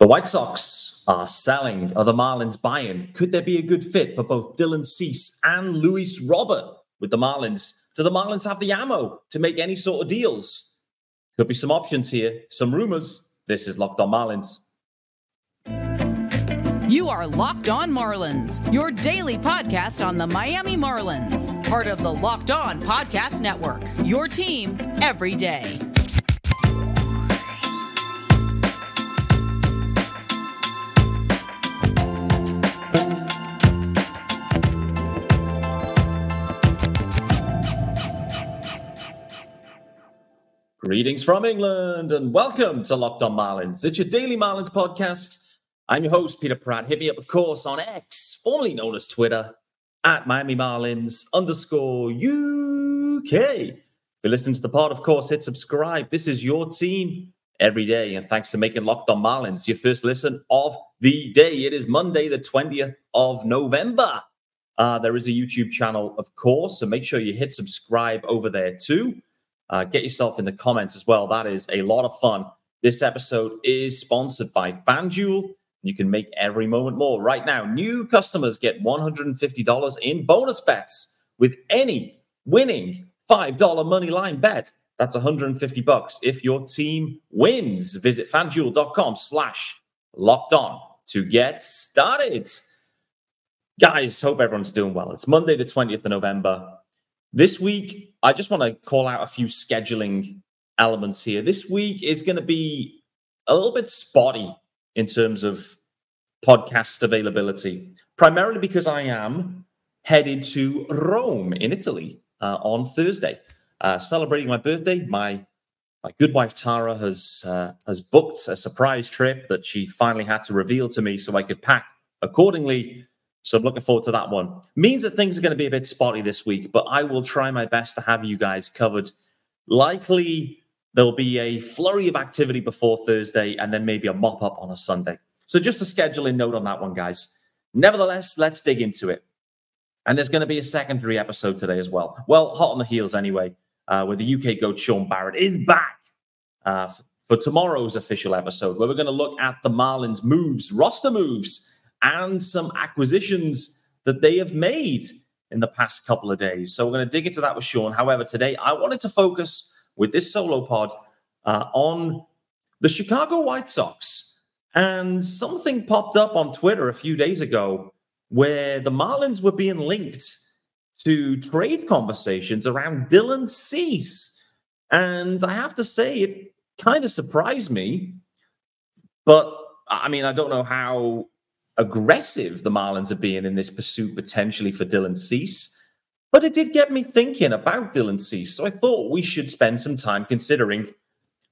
The White Sox are selling. Are the Marlins buying? Could there be a good fit for both Dylan Cease and Luis Robert with the Marlins? Do the Marlins have the ammo to make any sort of deals? Could be some options here, some rumors. This is Locked On Marlins. You are Locked On Marlins, your daily podcast on the Miami Marlins, part of the Locked On Podcast Network. Your team every day. Greetings from England and welcome to Locked On Marlins. It's your daily Marlins podcast. I'm your host, Peter Pratt. Hit me up, of course, on X, formerly known as Twitter, at Miami Marlins underscore UK. If you're listening to the pod, of course, hit subscribe. This is your team every day. And thanks for making Locked On Marlins your first listen of the day. It is Monday, the 20th of November. Uh, there is a YouTube channel, of course, so make sure you hit subscribe over there too. Uh, get yourself in the comments as well. That is a lot of fun. This episode is sponsored by FanDuel. You can make every moment more. Right now, new customers get $150 in bonus bets with any winning $5 money line bet. That's 150 bucks if your team wins. Visit fanduel.com slash locked on to get started. Guys, hope everyone's doing well. It's Monday, the 20th of November. This week, I just want to call out a few scheduling elements here. This week is going to be a little bit spotty in terms of podcast availability, primarily because I am headed to Rome in Italy uh, on Thursday, uh, celebrating my birthday. My my good wife Tara has uh, has booked a surprise trip that she finally had to reveal to me so I could pack accordingly so I'm looking forward to that one. Means that things are going to be a bit spotty this week, but I will try my best to have you guys covered. Likely there'll be a flurry of activity before Thursday and then maybe a mop up on a Sunday. So just a scheduling note on that one, guys. Nevertheless, let's dig into it. And there's going to be a secondary episode today as well. Well, hot on the heels anyway, uh, where the UK goat Sean Barrett is back uh, for tomorrow's official episode, where we're going to look at the Marlins moves, roster moves and some acquisitions that they have made in the past couple of days. So we're going to dig into that with Sean. However, today I wanted to focus with this solo pod uh, on the Chicago White Sox. And something popped up on Twitter a few days ago where the Marlins were being linked to trade conversations around Dylan Cease. And I have to say, it kind of surprised me. But I mean, I don't know how aggressive the Marlins are being in this pursuit potentially for Dylan Cease. But it did get me thinking about Dylan Cease. So I thought we should spend some time considering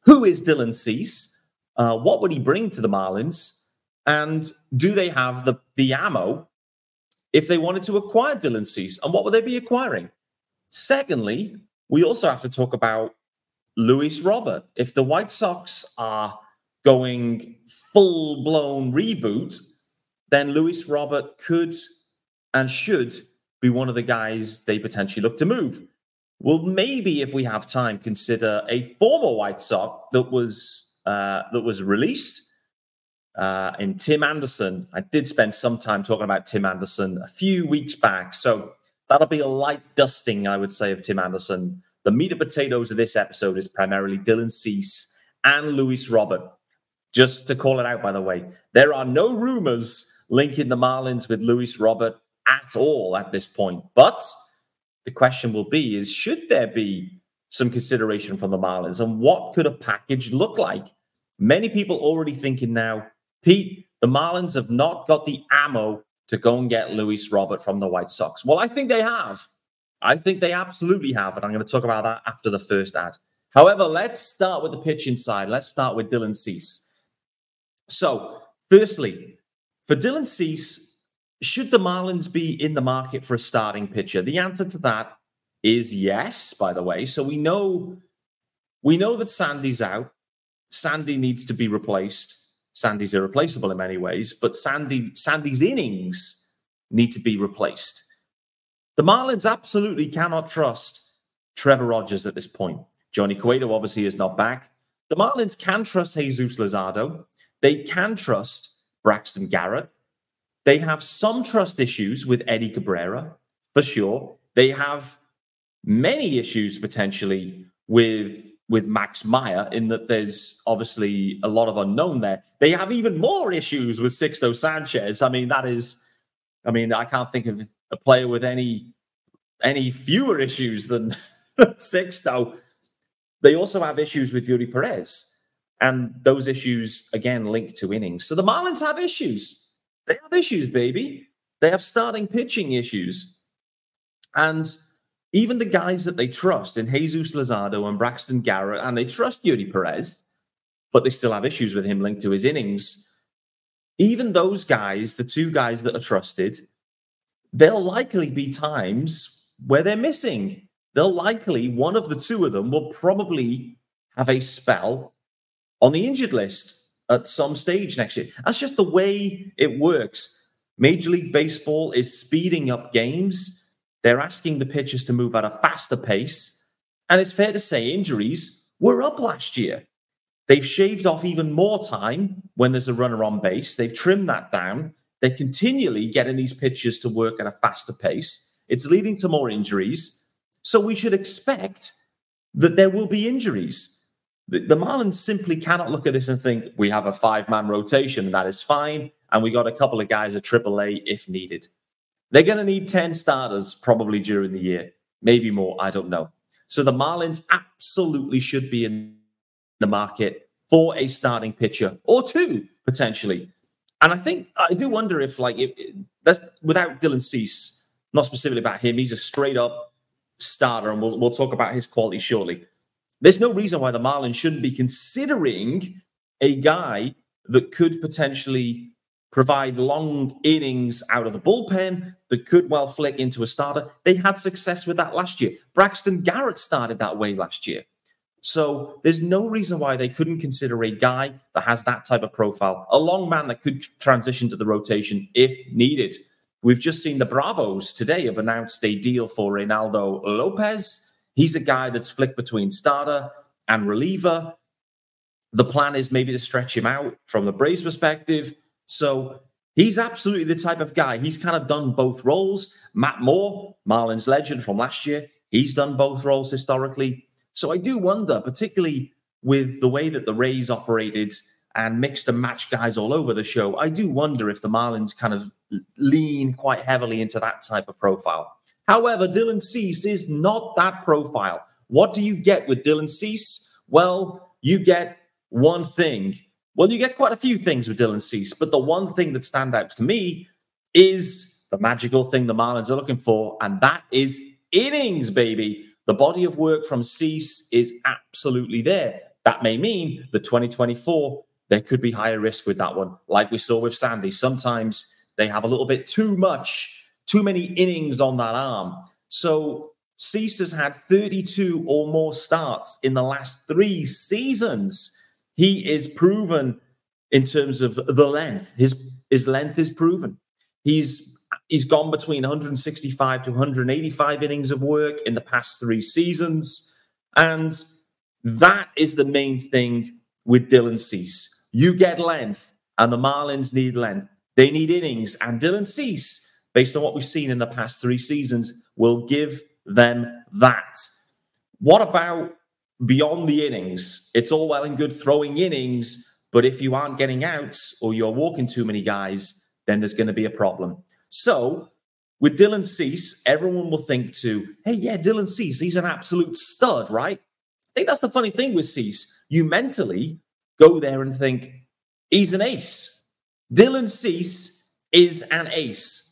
who is Dylan Cease? Uh, what would he bring to the Marlins? And do they have the, the ammo if they wanted to acquire Dylan Cease? And what would they be acquiring? Secondly, we also have to talk about Luis Robert. If the White Sox are going full blown reboot, then Luis Robert could and should be one of the guys they potentially look to move. Well, maybe if we have time, consider a former White Sox that was uh, that was released uh, in Tim Anderson. I did spend some time talking about Tim Anderson a few weeks back, so that'll be a light dusting, I would say, of Tim Anderson. The meat and potatoes of this episode is primarily Dylan Cease and Luis Robert. Just to call it out, by the way, there are no rumors linking the Marlins with Luis Robert at all at this point. But the question will be is should there be some consideration from the Marlins and what could a package look like? Many people already thinking now, Pete, the Marlins have not got the ammo to go and get Luis Robert from the White Sox. Well, I think they have. I think they absolutely have. And I'm going to talk about that after the first ad. However, let's start with the pitching side. Let's start with Dylan Cease. So, firstly, for Dylan Cease, should the Marlins be in the market for a starting pitcher? The answer to that is yes, by the way. So we know we know that Sandy's out. Sandy needs to be replaced. Sandy's irreplaceable in many ways, but Sandy Sandy's innings need to be replaced. The Marlins absolutely cannot trust Trevor Rogers at this point. Johnny Cueto obviously is not back. The Marlins can trust Jesus Luzardo. they can trust Braxton Garrett. They have some trust issues with Eddie Cabrera, for sure. They have many issues potentially with with Max Meyer in that there's obviously a lot of unknown there. They have even more issues with Sixto Sanchez. I mean, that is, I mean, I can't think of a player with any any fewer issues than Sixto. They also have issues with Eury Perez. And those issues, again, linked to innings. So the Marlins have issues. They have issues, baby. They have starting pitching issues. And even the guys that they trust in Jesus Luzardo and Braxton Garrett, and they trust Eury Perez, but they still have issues with him linked to his innings. Even those guys, the two guys that are trusted, there'll likely be times where they're missing they'll likely, one of the two of them will probably have a spell on the injured list at some stage next year. That's just the way it works. Major League Baseball is speeding up games. They're asking the pitchers to move at a faster pace. And it's fair to say injuries were up last year. They've shaved off even more time when there's a runner on base. They've trimmed that down. They're continually getting these pitchers to work at a faster pace. It's leading to more injuries. So we should expect that there will be injuries. The, the Marlins simply cannot look at this and think we have a five man rotation and that is fine. And we got a couple of guys at AAA if needed. They're going to need 10 starters probably during the year, maybe more. I don't know. So the Marlins absolutely should be in the market for a starting pitcher or two potentially. And I think I do wonder if, like, if, that's without Dylan Cease, not specifically about him, he's a straight up starter, and we'll, we'll talk about his quality shortly. There's no reason why the Marlins shouldn't be considering a guy that could potentially provide long innings out of the bullpen that could well flick into a starter. They had success with that last year. Braxton Garrett started that way last year. So there's no reason why they couldn't consider a guy that has that type of profile, a long man that could transition to the rotation if needed. We've just seen the Bravos today have announced a deal for Reynaldo Lopez. He's a guy that's flicked between starter and reliever. The plan is maybe to stretch him out from the Braves perspective. So he's absolutely the type of guy. He's kind of done both roles. Matt Moore, Marlins legend from last year, he's done both roles historically. So I do wonder, particularly with the way that the Rays operated and mixed and matched guys all over the show, I do wonder if the Marlins kind of lean quite heavily into that type of profile. However, Dylan Cease is not that profile. What do you get with Dylan Cease? Well, you get one thing. Well, you get quite a few things with Dylan Cease, but the one thing that stands out to me is the magical thing the Marlins are looking for, and that is innings, baby. The body of work from Cease is absolutely there. That may mean the 2024 there could be higher risk with that one, like we saw with Sandy. Sometimes they have a little bit too much, too many innings on that arm. So Cease has had 32 or more starts in the last three seasons. He is proven in terms of the length. His his length is proven. He's he's gone between 165 to 185 innings of work in the past three seasons, and that is the main thing with Dylan Cease. You get length, and the Marlins need length. They need innings, and Dylan Cease, based on what we've seen in the past three seasons, will give them that. What about beyond the innings? It's all well and good throwing innings, but if you aren't getting out or you're walking too many guys, then there's going to be a problem. So, with Dylan Cease, everyone will think to, hey, yeah, Dylan Cease, he's an absolute stud, right? I think that's the funny thing with Cease. You mentally go there and think, he's an ace. Dylan Cease is an ace.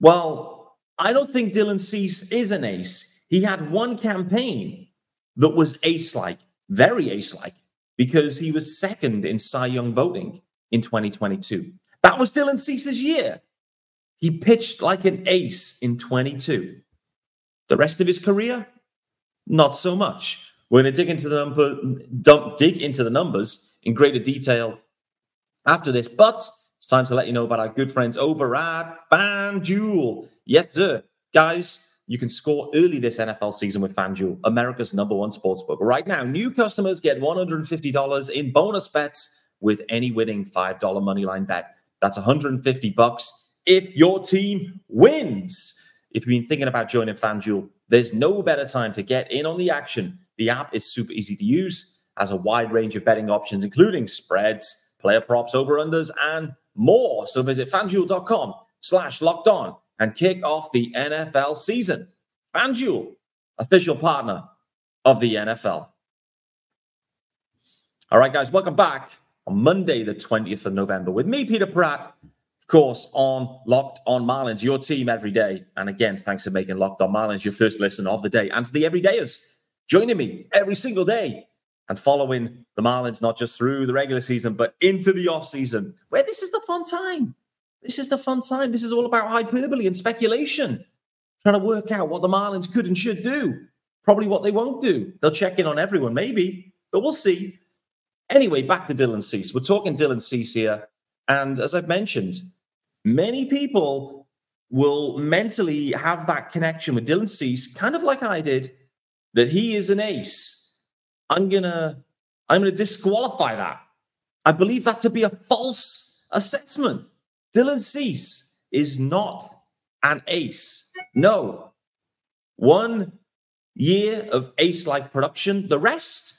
Well, I don't think Dylan Cease is an ace. He had one campaign that was ace like, very ace like, because he was second in Cy Young voting in 2022. That was Dylan Cease's year. He pitched like an ace in 22. The rest of his career, not so much. We're going to dig into the number, dump, dig into the numbers in greater detail after this, but it's time to let you know about our good friends over at FanDuel. Yes, sir, guys. You can score early this NFL season with FanDuel, America's number one sportsbook. Right now, new customers get $150 in bonus bets with any winning $5 moneyline bet. That's 150 bucks if your team wins. If you've been thinking about joining FanDuel, there's no better time to get in on the action. The app is super easy to use, has a wide range of betting options, including spreads, player props, over-unders, and more. So visit fanduel.com slash locked on and kick off the NFL season. FanDuel, official partner of the NFL. All right, guys, welcome back on Monday, the 20th of November, with me, Peter Pratt, of course, on Locked on Marlins, your team every day. And again, thanks for making Locked on Marlins your first listen of the day and to the everydayers joining me every single day and following the Marlins, not just through the regular season, but into the off season, where this is the fun time. This is the fun time. This is all about hyperbole and speculation, trying to work out what the Marlins could and should do. Probably what they won't do. They'll check in on everyone, maybe, but we'll see. Anyway, back to Dylan Cease. We're talking Dylan Cease here. And as I've mentioned, many people will mentally have that connection with Dylan Cease, kind of like I did, that he is an ace. I'm gonna I'm gonna disqualify that. I believe that to be a false assessment. Dylan Cease is not an ace. No. One year of ace like production, the rest,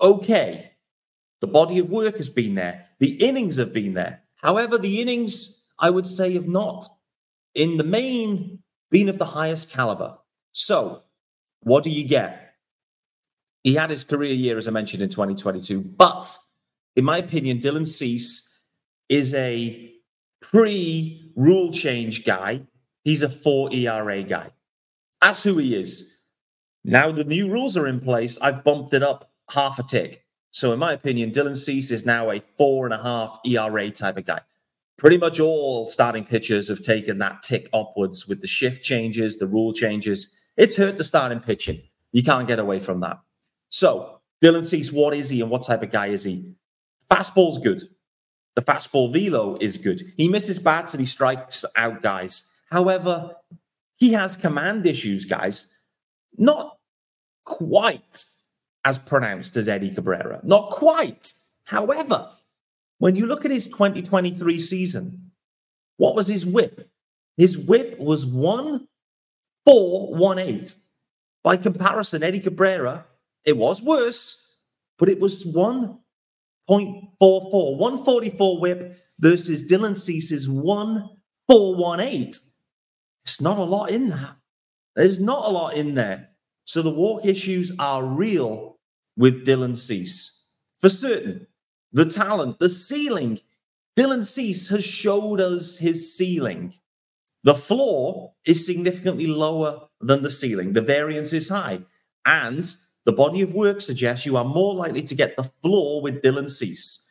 okay. The body of work has been there, the innings have been there. However, the innings, I would say, have not, in the main, been of the highest caliber. So, what do you get? He had his career year, as I mentioned, in 2022. But in my opinion, Dylan Cease is a pre rule change guy. He's a four ERA guy. That's who he is. Now the new rules are in place. I've bumped it up half a tick. So, in my opinion, Dylan Cease is now a four and a half ERA type of guy. Pretty much all starting pitchers have taken that tick upwards with the shift changes, the rule changes. It's hurt the starting pitching. You can't get away from that. So, Dylan Cease, what is he and what type of guy is he? Fastball's good. The fastball velo is good. He misses bats and he strikes out guys. However, he has command issues, guys. Not quite as pronounced as Eddie Cabrera. Not quite. However, when you look at his 2023 season, what was his whip? His whip was 1418. By comparison, Eddie Cabrera, it was worse, but it was 1.44. 144 whip versus Dylan Cease's 1418. It's not a lot in that. There's not a lot in there. So the walk issues are real with Dylan Cease. For certain, the talent, the ceiling, Dylan Cease has showed us his ceiling. The floor is significantly lower than the ceiling. The variance is high. And the body of work suggests you are more likely to get the floor with Dylan Cease.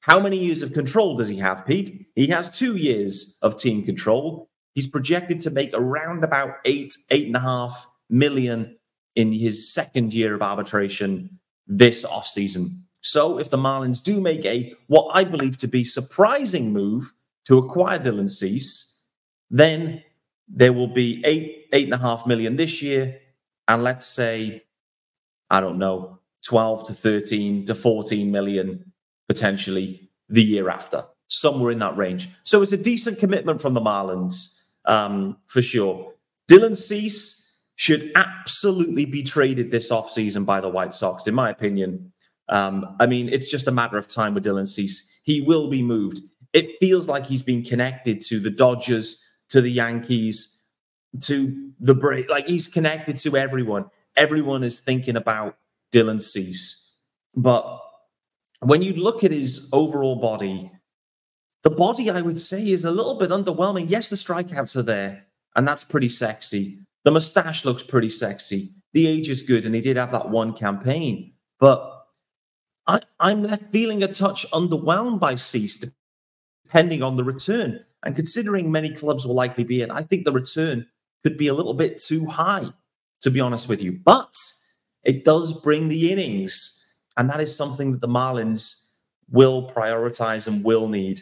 How many years of control does he have, Pete? He has two years of team control. He's projected to make around about eight, eight and a half million in his second year of arbitration this offseason. So if the Marlins do make a what I believe to be surprising move to acquire Dylan Cease, then there will be eight, eight and a half million this year, and let's say, I don't know, 12 to 13 to 14 million potentially the year after, somewhere in that range. So it's a decent commitment from the Marlins um, for sure. Dylan Cease should absolutely be traded this offseason by the White Sox, in my opinion. Um, I mean, it's just a matter of time with Dylan Cease. He will be moved. It feels like he's been connected to the Dodgers, to the Yankees, to the break. Like he's connected to everyone. Everyone is thinking about Dylan Cease. But when you look at his overall body, the body, I would say, is a little bit underwhelming. Yes, the strikeouts are there, and that's pretty sexy. The mustache looks pretty sexy. The age is good, and he did have that one campaign. But I, I'm left feeling a touch underwhelmed by Cease, depending on the return. And considering many clubs will likely be in, I think the return could be a little bit too high, to be honest with you. But it does bring the innings. And that is something that the Marlins will prioritize and will need.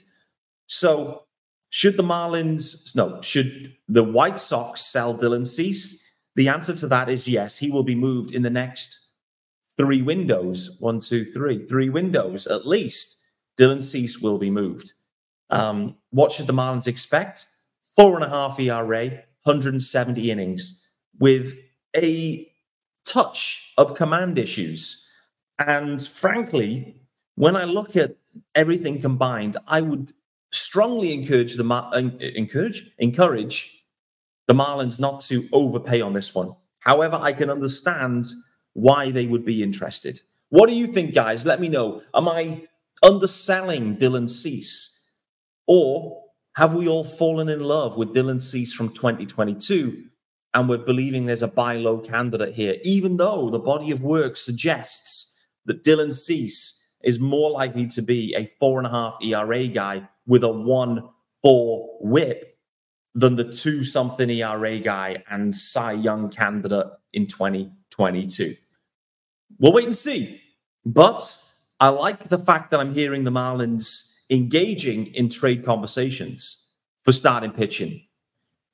So should the Marlins, no, should the White Sox sell Dylan Cease? The answer to that is yes. He will be moved in the next three windows one, two, three, three windows at least, Dylan Cease will be moved. Um, what should the Marlins expect? Four and a half ERA, 170 innings, with a touch of command issues. And frankly, when I look at everything combined, I would strongly encourage the encourage encourage the Marlins not to overpay on this one. However, I can understand why they would be interested. What do you think, guys? Let me know. Am I underselling Dylan Cease, or have we all fallen in love with Dylan Cease from 2022 and we're believing there's a buy low candidate here, even though the body of work suggests that Dylan Cease is more likely to be a four and a half ERA guy with a one four whip than the two something ERA guy and Cy Young candidate in 2022. We'll wait and see. But I like the fact that I'm hearing the Marlins engaging in trade conversations for starting pitching.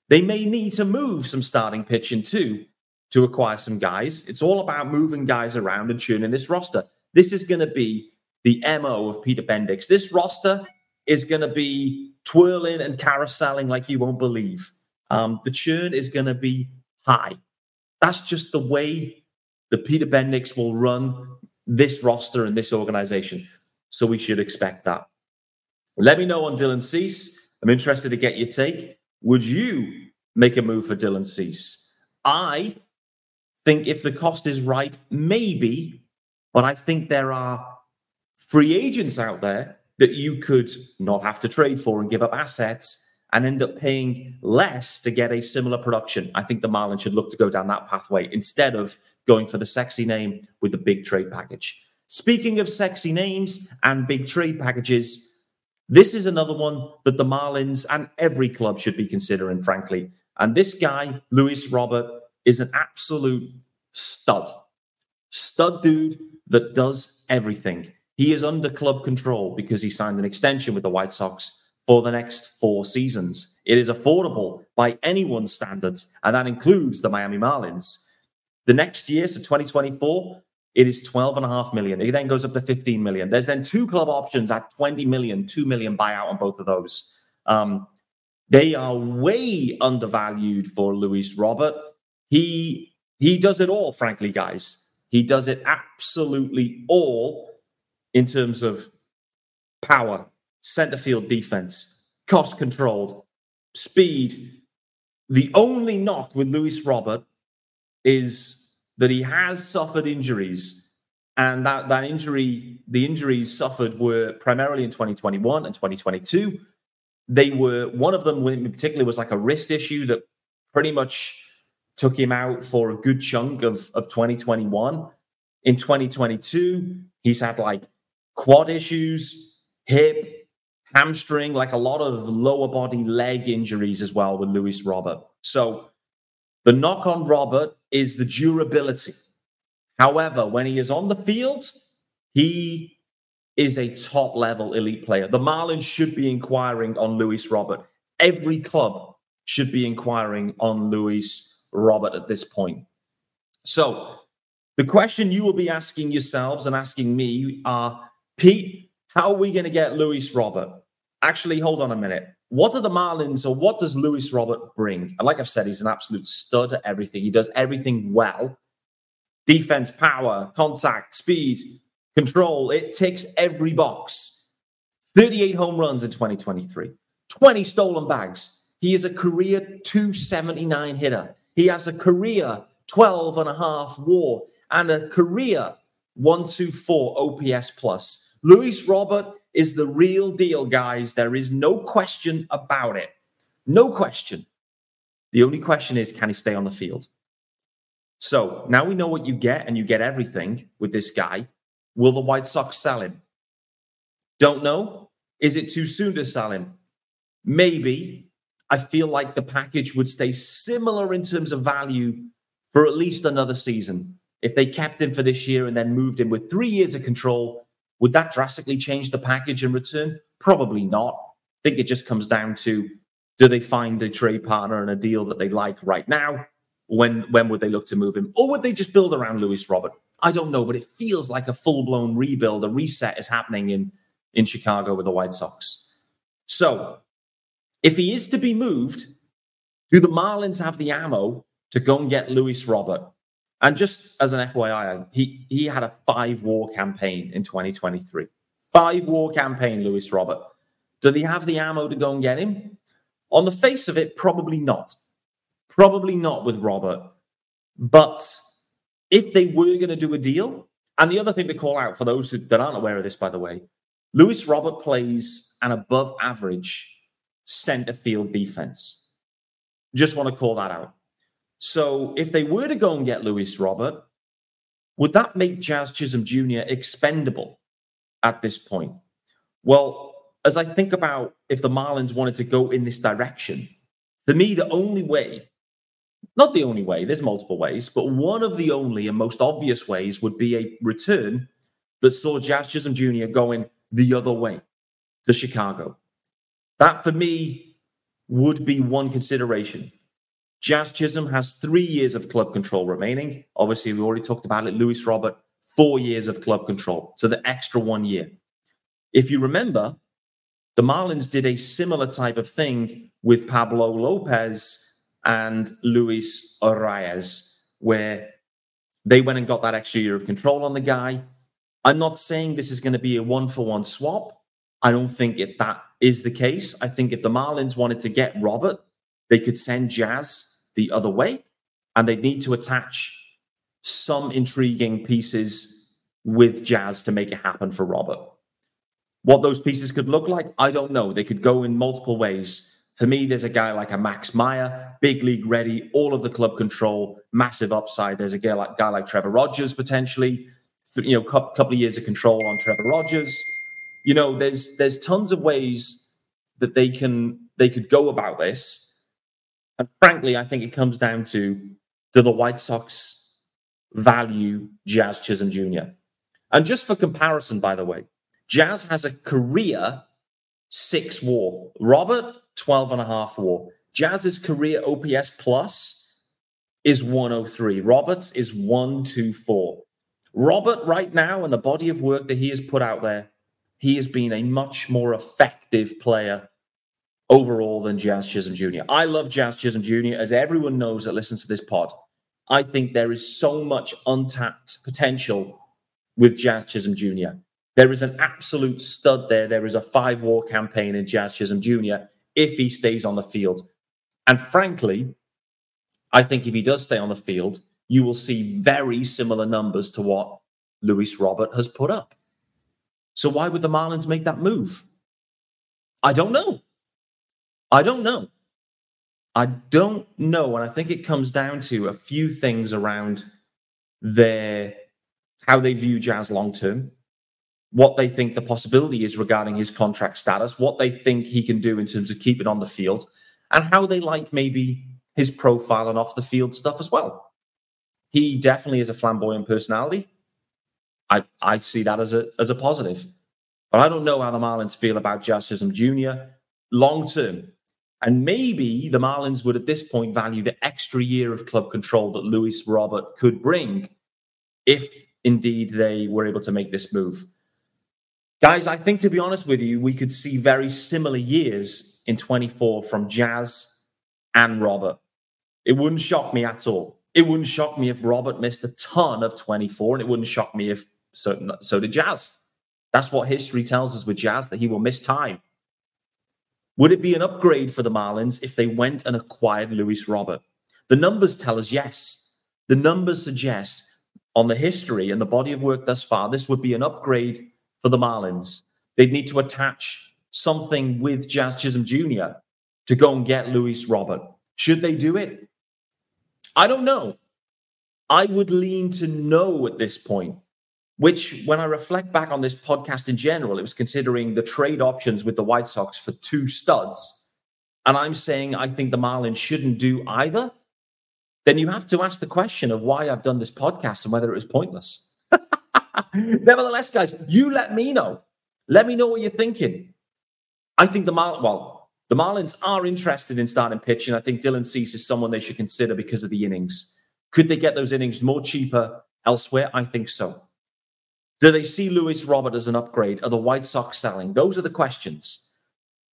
They may need to move some starting pitching too to acquire some guys. It's all about moving guys around and tuning this roster. This is going to be the MO of Peter Bendix. This roster is going to be twirling and carouseling like you won't believe. Um, the churn is going to be high. That's just the way the Peter Bendix will run this roster and this organization. So we should expect that. Let me know on Dylan Cease. I'm interested to get your take. Would you make a move for Dylan Cease? I think if the cost is right, maybe, but I think there are free agents out there that you could not have to trade for and give up assets and end up paying less to get a similar production. I think the Marlins should look to go down that pathway instead of going for the sexy name with the big trade package. Speaking of sexy names and big trade packages, this is another one that the Marlins and every club should be considering, frankly. And this guy, Luis Robert, is an absolute stud. Stud dude that does everything. He is under club control because he signed an extension with the White Sox for the next four seasons. It is affordable by anyone's standards, and that includes the Miami Marlins. The next year, so 2024, it is 12 and a half million. It then goes up to 15 million. There's then two club options at 20 million, 2 million buyout on both of those. Um, they are way undervalued for Luis Robert. He he does it all, frankly, guys. He does it absolutely all in terms of power, center field defense, cost controlled, speed. The only knock with Luis Robert is that he has suffered injuries. And that, that injury, the injuries suffered were primarily in 2021 and 2022. They were, one of them in particular was like a wrist issue that pretty much took him out for a good chunk of, of 2021. In 2022, he's had like quad issues, hip, hamstring, like a lot of lower body leg injuries as well with Luis Robert. So the knock on Robert is the durability. However, when he is on the field, he is a top level elite player. The Marlins should be inquiring on Luis Robert. Every club should be inquiring on Luis Robert at this point. So, the question you will be asking yourselves and asking me are Pete, how are we going to get Luis Robert? Actually, hold on a minute. What are the Marlins or what does Luis Robert bring? And like I've said, he's an absolute stud at everything. He does everything well defense, power, contact, speed, control. It ticks every box. 38 home runs in 2023, 20 stolen bags. He is a career 279 hitter. He has a career 12 and a half war and a career 124 OPS plus. Luis Robert is the real deal, guys. There is no question about it. No question. The only question is can he stay on the field? So now we know what you get, and you get everything with this guy. Will the White Sox sell him? Don't know. Is it too soon to sell him? Maybe. I feel like the package would stay similar in terms of value for at least another season. If they kept him for this year and then moved him with three years of control, would that drastically change the package in return? Probably not. I think it just comes down to do they find a trade partner and a deal that they like right now? When when would they look to move him? Or would they just build around Luis Robert? I don't know, but it feels like a full blown rebuild, a reset is happening in, in Chicago with the White Sox. So if he is to be moved, do the Marlins have the ammo to go and get Luis Robert? And just as an FYI, he, he had a five war campaign in 2023. Five war campaign, Luis Robert. Do they have the ammo to go and get him? On the face of it, probably not. Probably not with Robert. But if they were going to do a deal, and the other thing to call out for those who, that aren't aware of this, by the way, Luis Robert plays an above average center field defense. Just want to call that out. So if they were to go and get Luis Robert, would that make Jazz Chisholm Jr. expendable at this point? Well, as I think about if the Marlins wanted to go in this direction, for me, the only way, not the only way, there's multiple ways, but one of the only and most obvious ways would be a return that saw Jazz Chisholm Jr. going the other way to Chicago. That for me would be one consideration. Jazz Chisholm has three years of club control remaining. Obviously, we already talked about it. Luis Robert, four years of club control. So the extra one year. If you remember, the Marlins did a similar type of thing with Pablo Lopez and Luis Arraez, where they went and got that extra year of control on the guy. I'm not saying this is going to be a one for one swap. I don't think it, that is the case. I think if the Marlins wanted to get Robert, they could send Jazz the other way, and they'd need to attach some intriguing pieces with Jazz to make it happen for Robert. What those pieces could look like, I don't know. They could go in multiple ways. For me, there's a guy like a Max Meyer, big league ready, all of the club control, massive upside. There's a guy like, guy like Trevor Rogers potentially, you know, a couple of years of control on Trevor Rogers. You know, there's there's tons of ways that they can they could go about this. And frankly, I think it comes down to do the White Sox value Jazz Chisholm Jr. And just for comparison, by the way, Jazz has a career six war. Robert, 12 and a half war. Jazz's career OPS plus is 103. Roberts is 124. Robert, right now, in the body of work that he has put out there, he has been a much more effective player overall than Jazz Chisholm Jr. I love Jazz Chisholm Jr., as everyone knows that listens to this pod. I think there is so much untapped potential with Jazz Chisholm Jr. There is an absolute stud there. There is a five war campaign in Jazz Chisholm Jr. if he stays on the field. And frankly, I think if he does stay on the field, you will see very similar numbers to what Luis Robert has put up. So why would the Marlins make that move? I don't know. I don't know. I don't know. And I think it comes down to a few things around their how they view Jazz long term what they think the possibility is regarding his contract status, what they think he can do in terms of keeping on the field, and how they like maybe his profile and off the field stuff as well. He definitely is a flamboyant personality. I, I see that as a as a positive. But I don't know how the Marlins feel about Jazz Chisholm Jr. long term. And maybe the Marlins would at this point value the extra year of club control that Luis Robert could bring if indeed they were able to make this move. Guys, I think to be honest with you, we could see very similar years in 24 from Jazz and Robert. It wouldn't shock me at all. It wouldn't shock me if Robert missed a ton of 24, and it wouldn't shock me if so, so did Jazz. That's what history tells us with Jazz that he will miss time. Would it be an upgrade for the Marlins if they went and acquired Luis Robert? The numbers tell us yes. The numbers suggest on the history and the body of work thus far, this would be an upgrade for the Marlins. They'd need to attach something with Jazz Chisholm Jr. to go and get Luis Robert. Should they do it? I don't know. I would lean to no at this point, which, when I reflect back on this podcast in general, it was considering the trade options with the White Sox for two studs. And I'm saying I think the Marlins shouldn't do either. Then you have to ask the question of why I've done this podcast and whether it was pointless. Nevertheless, guys, you let me know. Let me know what you're thinking. I think the Marlins, well, the Marlins are interested in starting pitching. I think Dylan Cease is someone they should consider because of the innings. Could they get those innings more cheaper elsewhere? I think so. Do they see Luis Robert as an upgrade? Are the White Sox selling? Those are the questions.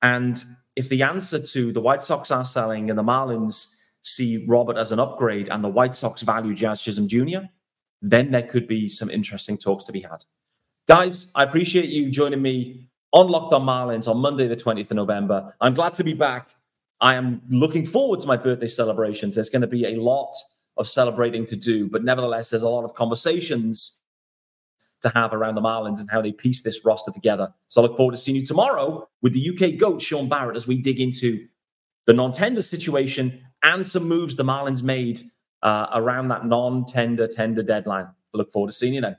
And if the answer to the White Sox are selling and the Marlins see Robert as an upgrade and the White Sox value Jazz Chisholm Jr., then there could be some interesting talks to be had. Guys, I appreciate you joining me on Locked On Marlins on Monday, the 20th of November. I'm glad to be back. I am looking forward to my birthday celebrations. There's going to be a lot of celebrating to do, but nevertheless, there's a lot of conversations to have around the Marlins and how they piece this roster together. So I look forward to seeing you tomorrow with the UK GOAT, Sean Barrett, as we dig into the non tender situation and some moves the Marlins made uh, around that non tender tender deadline. I look forward to seeing you then.